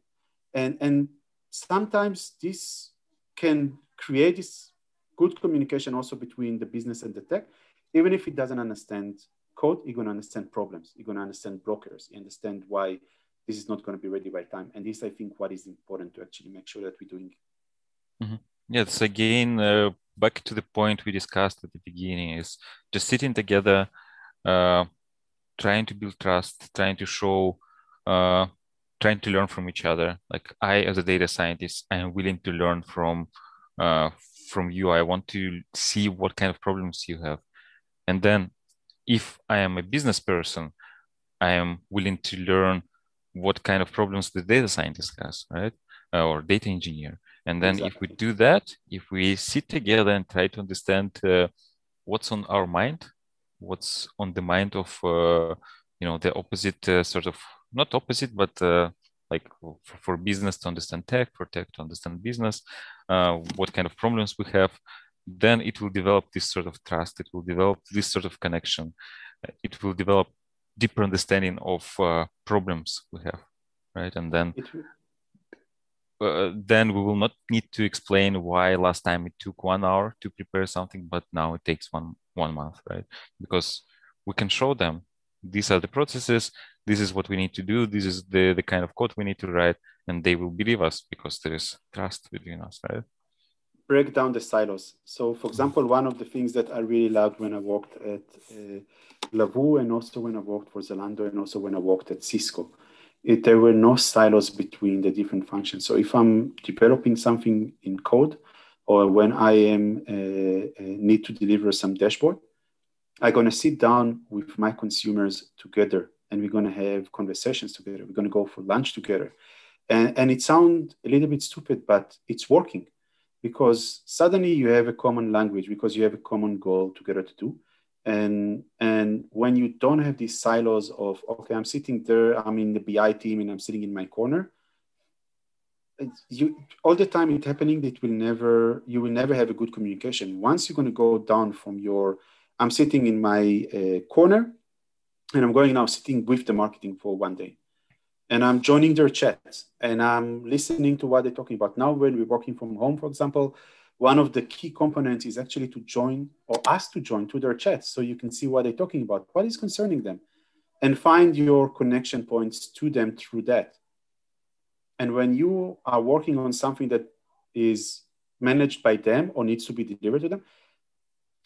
And, and sometimes this can create this good communication also between the business and the tech. Even if he doesn't understand code, he's going to understand problems. He's going to understand blockers. He understand why this is not going to be ready by time. And this, I think, what is important to actually make sure that we're doing. Mm-hmm. Yes, again, uh, back to the point we discussed at the beginning is just sitting together, uh, trying to build trust, trying to show, uh, trying to learn from each other. Like I, as a data scientist, I am willing to learn from uh, from you. I want to see what kind of problems you have. And then if I am a business person, I am willing to learn what kind of problems the data scientist has, right? Uh, or data engineer. And then exactly. if we do that, if we sit together and try to understand uh, what's on our mind, what's on the mind of, uh, you know, the opposite uh, sort of, not opposite, but uh, like for, for, business to understand tech, for tech to understand business, uh, what kind of problems we have, then it will develop this sort of trust. It will develop this sort of connection. It will develop deeper understanding of uh, problems we have, right? And then, uh, then we will not need to explain why last time it took one hour to prepare something, but now it takes one one month, right? Because we can show them these are the processes this is what we need to do this is the the kind of code we need to write and they will believe us because there is trust between us right break down the silos so for example one of the things that i really loved when i worked at uh, Lovoo and also when i worked for zalando and also when i worked at cisco it, there were no silos between the different functions. So if I'm developing something in code, or when I am uh, uh need to deliver some dashboard, I'm going to sit down with my consumers together, and we're going to have conversations together. We're going to go for lunch together, and and it sounds a little bit stupid, but it's working because suddenly you have a common language because you have a common goal together to do. And and when you don't have these silos of okay i'm sitting there i'm in the bi team and i'm sitting in my corner you all the time it's happening that will never you will never have a good communication. Once you're going to go down from your i'm sitting in my uh, corner and i'm going now sitting with the marketing for one day and I'm joining their chats and I'm listening to what they're talking about. Now, when we're working from home, for example, one of the key components is actually to join or ask to join to their chats so you can see what they're talking about, what is concerning them, and find your connection points to them through that. And when you are working on something that is managed by them or needs to be delivered to them,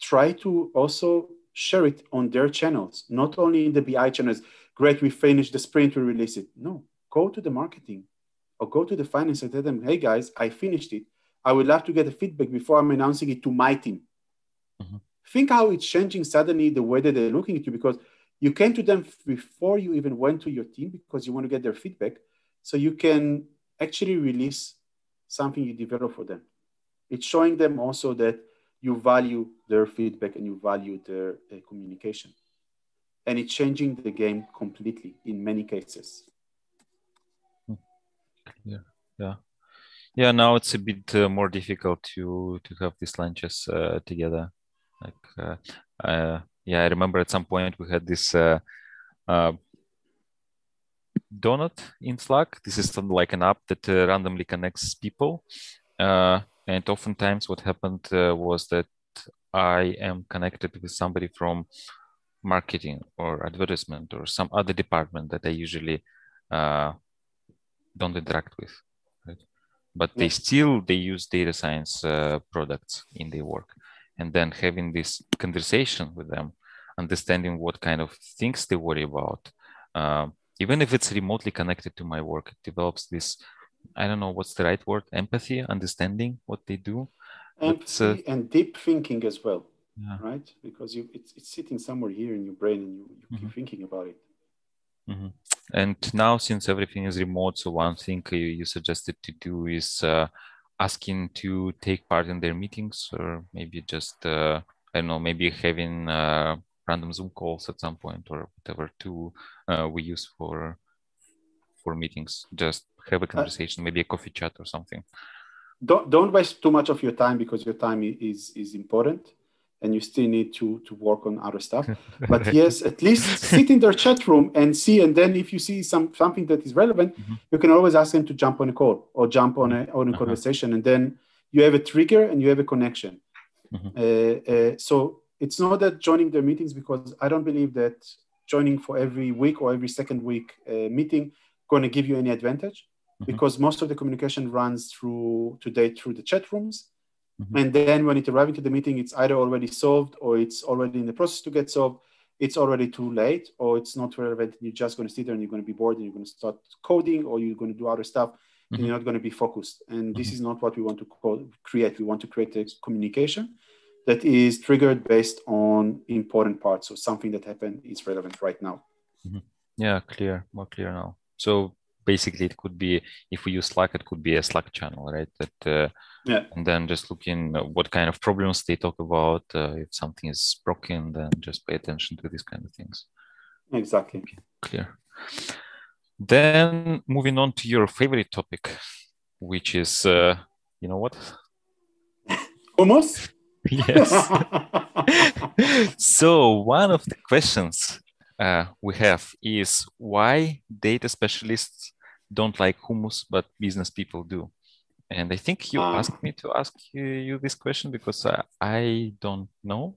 try to also share it on their channels, not only in the BI channels great, we finished the sprint, we release it. No, go to the marketing or go to the finance and tell them, hey guys, I finished it. I would love to get a feedback before I'm announcing it to my team. Mm-hmm. Think how it's changing suddenly the way that they're looking at you because you came to them before you even went to your team because you want to get their feedback. So you can actually release something you develop for them. It's showing them also that you value their feedback and you value their uh, communication and it's changing the game completely in many cases. Yeah, yeah, yeah. Now it's a bit uh, more difficult to to have these lunches uh, together. Like, uh yeah, I remember at some point we had this uh, uh, donut in Slack. This is like an app that randomly connects people, and oftentimes what happened was that I am connected with somebody from marketing or advertisement or some other department that I usually uh, don't interact with. Right? But yeah. they still they use data science uh, products in their work, and then having this conversation with them, understanding what kind of things they worry about, uh, even if it's remotely connected to my work, it develops this. I don't know what's the right word. Empathy, understanding what they do. Empathy uh, and deep thinking as well yeah. right? Because you it's, it's sitting somewhere here in your brain and you, you mm-hmm. keep thinking about it. Mm-hmm. And now, since everything is remote, so one thing you, you suggested to do is uh, asking to take part in their meetings, or maybe just uh, I don't know, maybe having uh, random Zoom calls at some point, or whatever tool uh, we use for for meetings. Just have a uh, conversation, maybe a coffee chat or something. Don't don't waste too much of your time because your time is is important and you still need to to work on other stuff (laughs) but yes at least sit in their chat room and see and then if you see some something that is relevant mm-hmm. you can always ask them to jump on a call or jump on a on a uh-huh. conversation and then you have a trigger and you have a connection mm-hmm. uh, uh, so it's not that joining their meetings because i don't believe that joining for every week or every second week uh, meeting going to give you any advantage mm-hmm. because most of the communication runs through today through the chat rooms Mm-hmm. And then when it arrives into the meeting, it's either already solved or it's already in the process to get solved. It's already too late or it's not relevant. You're just going to sit there and you're going to be bored and you're going to start coding or you're going to do other stuff mm-hmm. and you're not going to be focused. And this mm-hmm. is not what we want to call, create. We want to create a communication that is triggered based on important parts. So something that happened is relevant right now. Mm-hmm. Yeah, clear, more clear now. So basically it could be if we use slack it could be a slack channel right? That uh, yeah. and then just looking what kind of problems they talk about uh, if something is broken then just pay attention to these kind of things. Exactly. Okay, clear. Then moving on to your favorite topic which is uh, you know what? (laughs) Almost yes. (laughs) (laughs) So one of the questions uh, we have is why data specialists don't like hummus, but business people do. And I think you uh, asked me to ask you, you this question because uh, I don't know,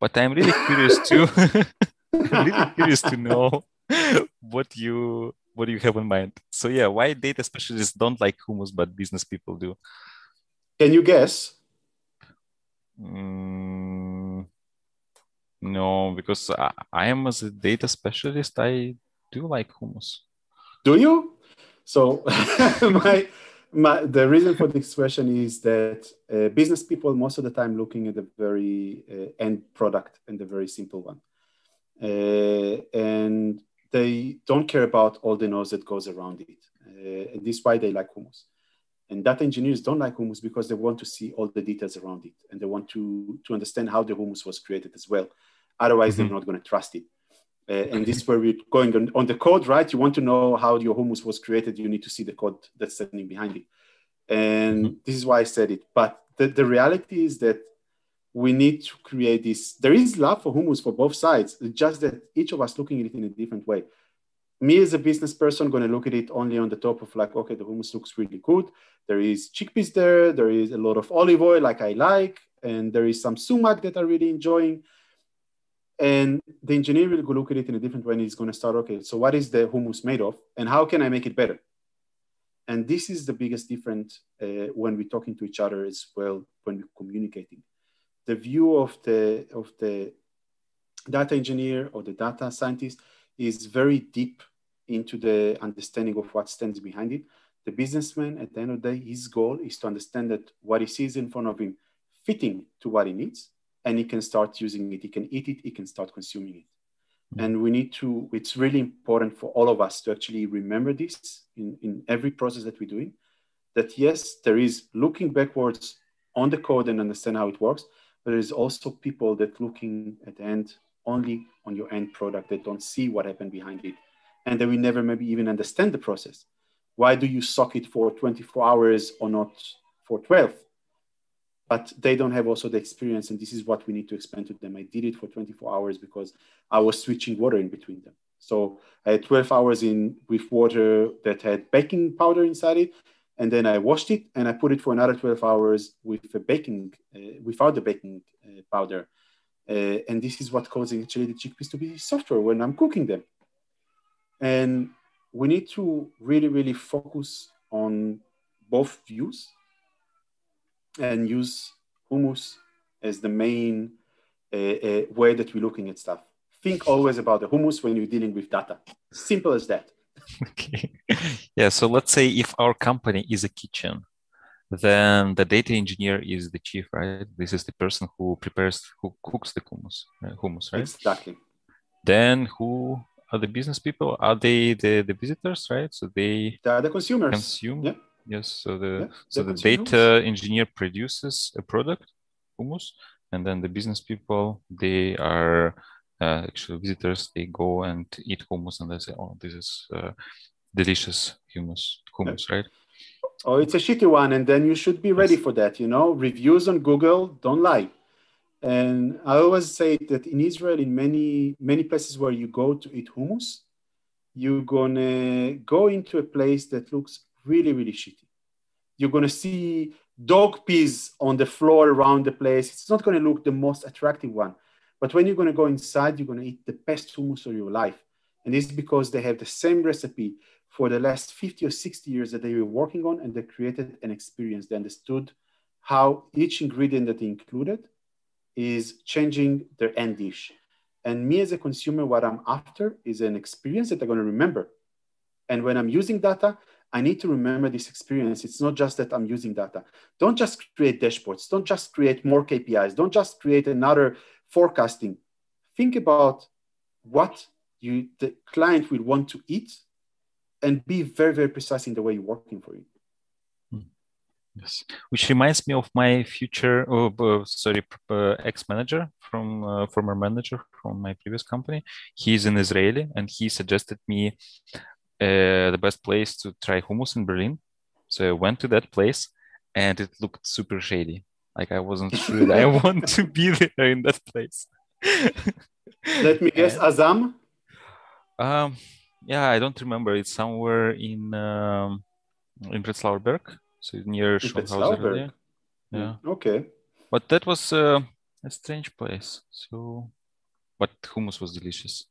but I'm really curious to (laughs) I'm really curious to know (laughs) what you what you have in mind. So yeah, why data specialists don't like hummus, but business people do? Can you guess? Mm, no, because I, I am as a data specialist, I do like hummus. Do you? So (laughs) my, my, the reason for this question is that uh, business people most of the time looking at the very uh, end product and the very simple one. Uh, and they don't care about all the noise that goes around it. Uh, and this is why they like hummus. And data engineers don't like hummus because they want to see all the details around it and they want to, to understand how the hummus was created as well. Otherwise, mm-hmm. they're not going to trust it. Uh, and this is where we're going on, on, the code, right? You want to know how your hummus was created, you need to see the code that's standing behind it. And mm-hmm. this is why I said it. But the, the reality is that we need to create this. There is love for hummus for both sides, it's just that each of us looking at it in a different way. Me as a business person, going to look at it only on the top of like, okay, the hummus looks really good. There is chickpeas there. There is a lot of olive oil, like I like, and there is some sumac that I really enjoying. And the engineer will go look at it in a different way and he's going to start, okay, so what is the hummus made of and how can I make it better? And this is the biggest difference uh, when we're talking to each other as well, when we're communicating. The view of the, of the data engineer or the data scientist is very deep into the understanding of what stands behind it. The businessman, at the end of the day, his goal is to understand that what he sees in front of him fitting to what he needs and he can start using it. He can eat it, he can start consuming it. Mm-hmm. And we need to, it's really important for all of us to actually remember this in, in every process that we're doing. That yes, there is looking backwards on the code and understand how it works, but there is also people that looking at the end only on your end product that don't see what happened behind it. And they will never maybe even understand the process. Why do you sock it for 24 hours or not for 12? But they don't have also the experience and this is what we need to explain to them. I did it for 24 hours because i was switching water in between them. So i had 12 hours in with water that had baking powder inside it and then i washed it and i put it for another 12 hours with a baking uh, without the baking uh, powder. Uh, and this is what causes actually the chickpeas to be softer when i'm cooking them. And we need to really really focus on both views and use hummus as the main uh, uh, way that we're looking at stuff. Think always about the hummus when you're dealing with data. Simple as that. (laughs) Okay. Yeah. So let's say if our company is a kitchen, then the data engineer is the chief, right? This is the person who prepares, who cooks the hummus, uh, hummus, right? Exactly. Then who are the business people? Are they the, the visitors, right? So they, they are the consumers. Consume. Yeah. Yes, so the yeah, so the data engineer produces a product, hummus, and then the business people they are uh, actually visitors. They go and eat hummus, and they say, "Oh, this is uh, delicious hummus, hummus, yeah. right?" Oh, it's a shitty one, and then you should be ready yes. for that. You know, reviews on Google don't lie. And I always say that in Israel, in many many places where you go to eat hummus, you're gonna go into a place that looks really, really shitty. You're going to see dog pees on the floor around the place. It's not going to look the most attractive one. But when you're going to go inside, you're going to eat the best hummus of your life. And is because they have the same recipe for the last 50 or 60 years that they were working on, and they created an experience. They understood how each ingredient that they included is changing their end dish. And me as a consumer, what I'm after is an experience that I'm going to remember. And when I'm using data, I need to remember this experience. It's not just that I'm using data. Don't just create dashboards. Don't just create more KPIs. Don't just create another forecasting. Think about what you the client will want to eat and be very, very precise in the way you're working for it. Hmm. Yes, which reminds me of my future, oh, sorry, ex-manager from uh, former manager from my previous company. He's an Israeli, and he suggested me uh, the best place to try hummus in Berlin. So I went to that place and it looked super shady. Like I wasn't (laughs) sure that I want to be there in that place. (laughs) Let me guess, Azzam? Um, yeah, I don't remember. It's somewhere in um, in Prenzlauer Berg, so near Schönhauser. Yeah. Okay. But that was uh, a strange place. So, but hummus was delicious.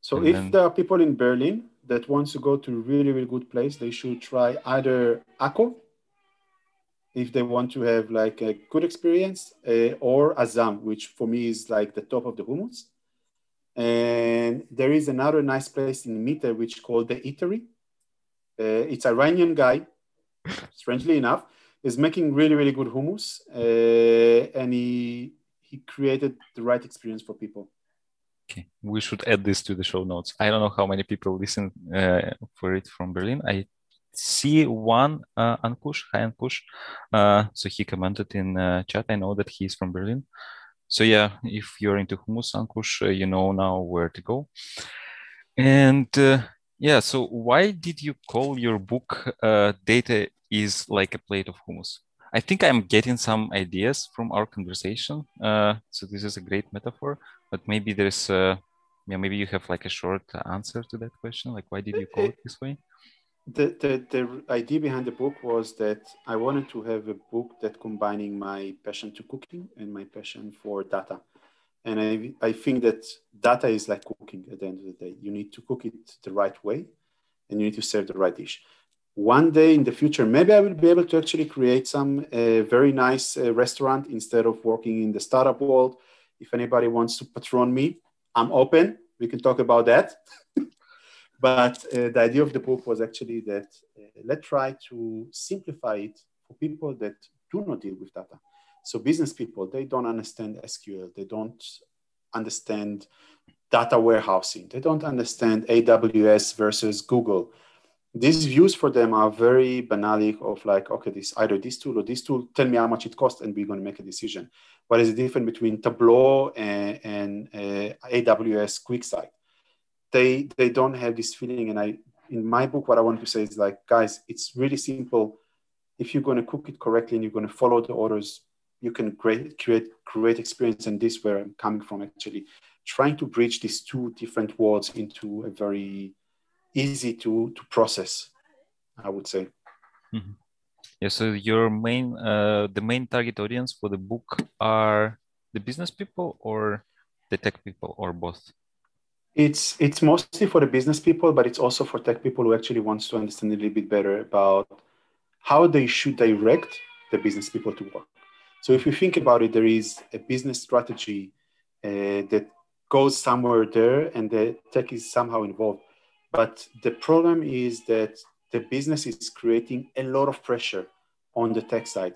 So, and if then... there are people in Berlin that wants to go to a really, really good place, they should try either Akko, if they want to have like a good experience, uh, or Azzam, which for me is like the top of the hummus. And there is another nice place in Mitte, which called the Eatery. Uh, it's Iranian guy, strangely enough, is making really really good hummus, uh, and he he created the right experience for people. Okay, we should add this to the show notes. I don't know how many people listen uh, for it from Berlin. I see one uh, Ankush, hi Ankush. Uh, so he commented in uh, chat. I know that he's from Berlin. So yeah, if you're into hummus, Ankush, uh, you know now where to go. And uh, yeah, so why did you call your book uh, "Data is like a plate of hummus"? I think I'm getting some ideas from our conversation. Uh, so this is a great metaphor, but maybe there's a, yeah, maybe you have like a short answer to that question. Like, why did you call it this way? The, the, the idea behind the book was that I wanted to have a book that combining my passion to cooking and my passion for data. And I, I think that data is like cooking at the end of the day. You need to cook it the right way and you need to serve the right dish one day in the future, maybe I will be able to actually create some uh, very nice uh, restaurant instead of working in the startup world. If anybody wants to patron me, I'm open. We can talk about that. (laughs) but uh, the idea of the book was actually that uh, let's try to simplify it for people that do not deal with data. So business people, they don't understand SQL. They don't understand data warehousing. They don't understand AWS versus Google these views for them are very banalic of like, okay, this either this tool or this tool, tell me how much it costs and we're going to make a decision. What is the difference between Tableau and, and uh, AWS QuickSight? They, they don't have this feeling. And I, in my book, what I want to say is like, guys, it's really simple. If you're going to cook it correctly and you're going to follow the orders, you can create, create great experience. And this where I'm coming from actually trying to bridge these two different worlds into a very easy to to process i would say. Mm-hmm. yeah so your main uh, the main target audience for the book are the business people or the tech people or both? It's it's mostly for the business people but it's also for tech people who actually wants to understand a little bit better about how they should direct the business people to work. So if you think about it there is a business strategy uh, that goes somewhere there and the tech is somehow involved but the problem is that the business is creating a lot of pressure on the tech side.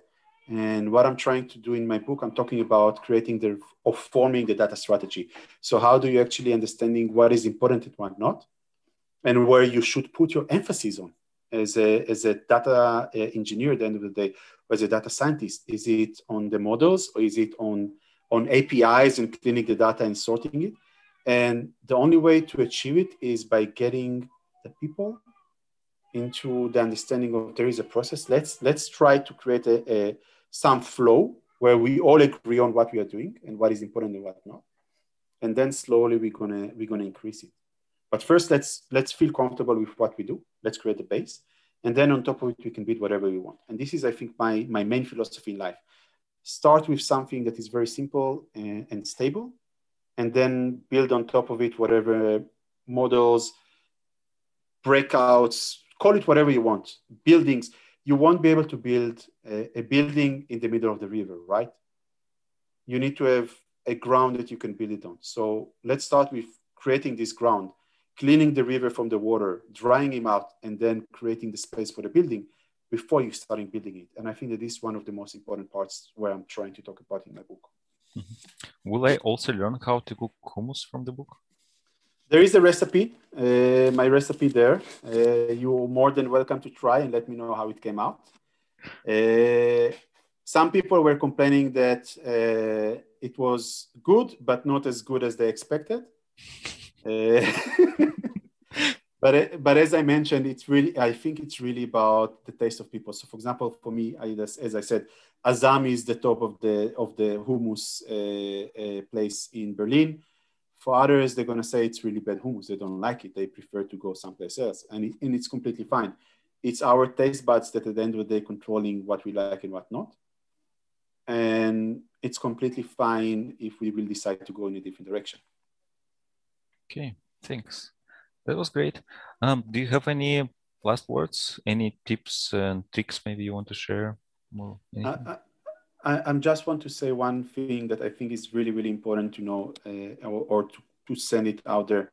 And what I'm trying to do in my book, I'm talking about creating the or forming the data strategy. So how do you actually understanding what is important and what not, and where you should put your emphasis on as a as a data uh, engineer at the end of the day, or as a data scientist? Is it on the models or is it on on APIs and cleaning the data and sorting it? And the only way to achieve it is by getting the people into the understanding of there is a process. Let's let's try to create a, a some flow where we all agree on what we are doing and what is important and what not. And then slowly we're gonna we're gonna increase it. But first let's let's feel comfortable with what we do. Let's create a base. And then on top of it, we can build whatever we want. And this is, I think, my, my main philosophy in life. Start with something that is very simple and, and stable and then build on top of it whatever models, breakouts, call it whatever you want, buildings. You won't be able to build a, a, building in the middle of the river, right? You need to have a ground that you can build it on. So let's start with creating this ground, cleaning the river from the water, drying him out, and then creating the space for the building before you starting building it. And I think that this is one of the most important parts where I'm trying to talk about in my book. Mm-hmm. Will I also learn how to cook hummus from the book? There is a recipe, uh, my recipe there. Uh, you're more than welcome to try and let me know how it came out. Uh, some people were complaining that uh, it was good, but not as good as they expected. (laughs) But but as I mentioned, it's really I think it's really about the taste of people. So, for example, for me, I, as I said, Azami is the top of the of the hummus uh, uh, place in Berlin. For others, they're gonna say it's really bad hummus. They don't like it. They prefer to go someplace else, and it, and it's completely fine. It's our taste buds that at the end of the day controlling what we like and what not, and it's completely fine if we will decide to go in a different direction. Okay, thanks. That was great. Um, do you have any last words? Any tips and tricks maybe you want to share? more? I, I, I, just want to say one thing that I think is really, really important to know uh, or, or to, to send it out there.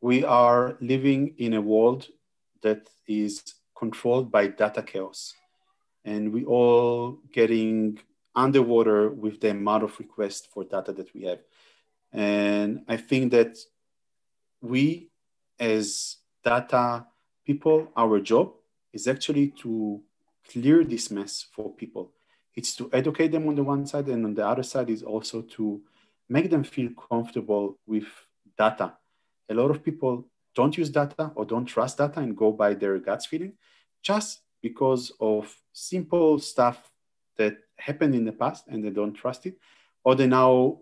We are living in a world that is controlled by data chaos. And we all getting underwater with the amount of requests for data that we have. And I think that we as data people, our job is actually to clear this mess for people. It's to educate them on the one side, and on the other side is also to make them feel comfortable with data. A lot of people don't use data or don't trust data and go by their guts feeling just because of simple stuff that happened in the past and they don't trust it. Or they now,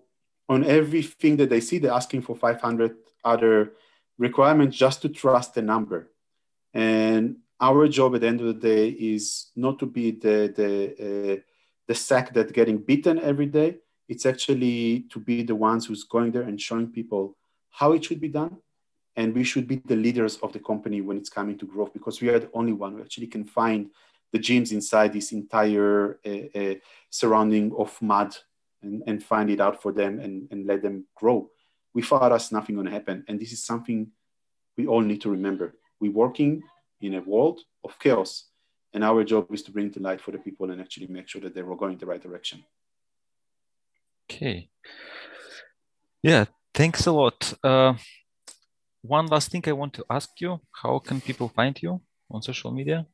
on everything that they see, they're asking for 500 other requirements just to trust the number. And our job at the end of the day is not to be the, the, uh, the sack that getting beaten every day. It's actually to be the ones who's going there and showing people how it should be done and we should be the leaders of the company when it's coming to growth because we are the only one who actually can find the gems inside this entire uh, uh, surrounding of mud and, and find it out for them and, and let them grow without us nothing going to happen and this is something we all need to remember we're working in a world of chaos and our job is to bring the light for the people and actually make sure that they're going the right direction okay yeah thanks a lot uh, one last thing I want to ask you: How can people find you on social media?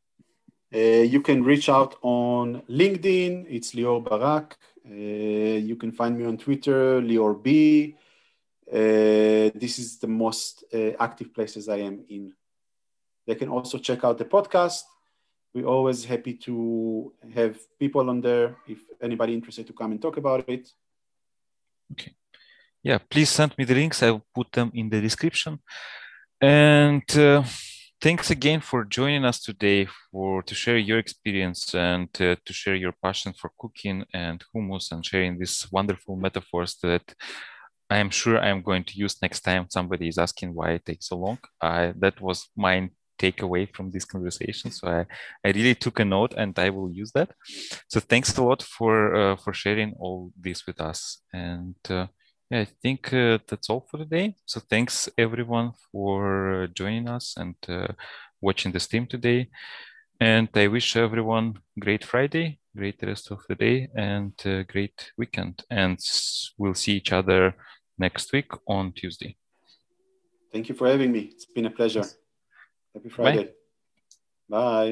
Uh, you can reach out on LinkedIn. It's Lior Barak. Uh, you can find me on Twitter, Lior B. Uh, this is the most uh, active places I am in. They can also check out the podcast. We're always happy to have people on there if anybody interested to come and talk about it. Okay yeah, please send me the links. I will put them in the description. And uh, thanks again for joining us today for to share your experience and uh, to share your passion for cooking and hummus and sharing these wonderful metaphors that I am sure I am going to use next time somebody is asking why it takes so long. I, that was my takeaway from this conversation. So I, I really took a note and I will use that. So thanks a lot for uh, for sharing all this with us. And uh, yeah, I think uh, that's all for today. So thanks everyone for joining us and uh, watching the stream today. And I wish everyone great Friday, great rest of the day, and uh, great weekend. And we'll see each other next week on Tuesday. Thank you for having me. It's been a pleasure. Happy Friday. Bye. Bye.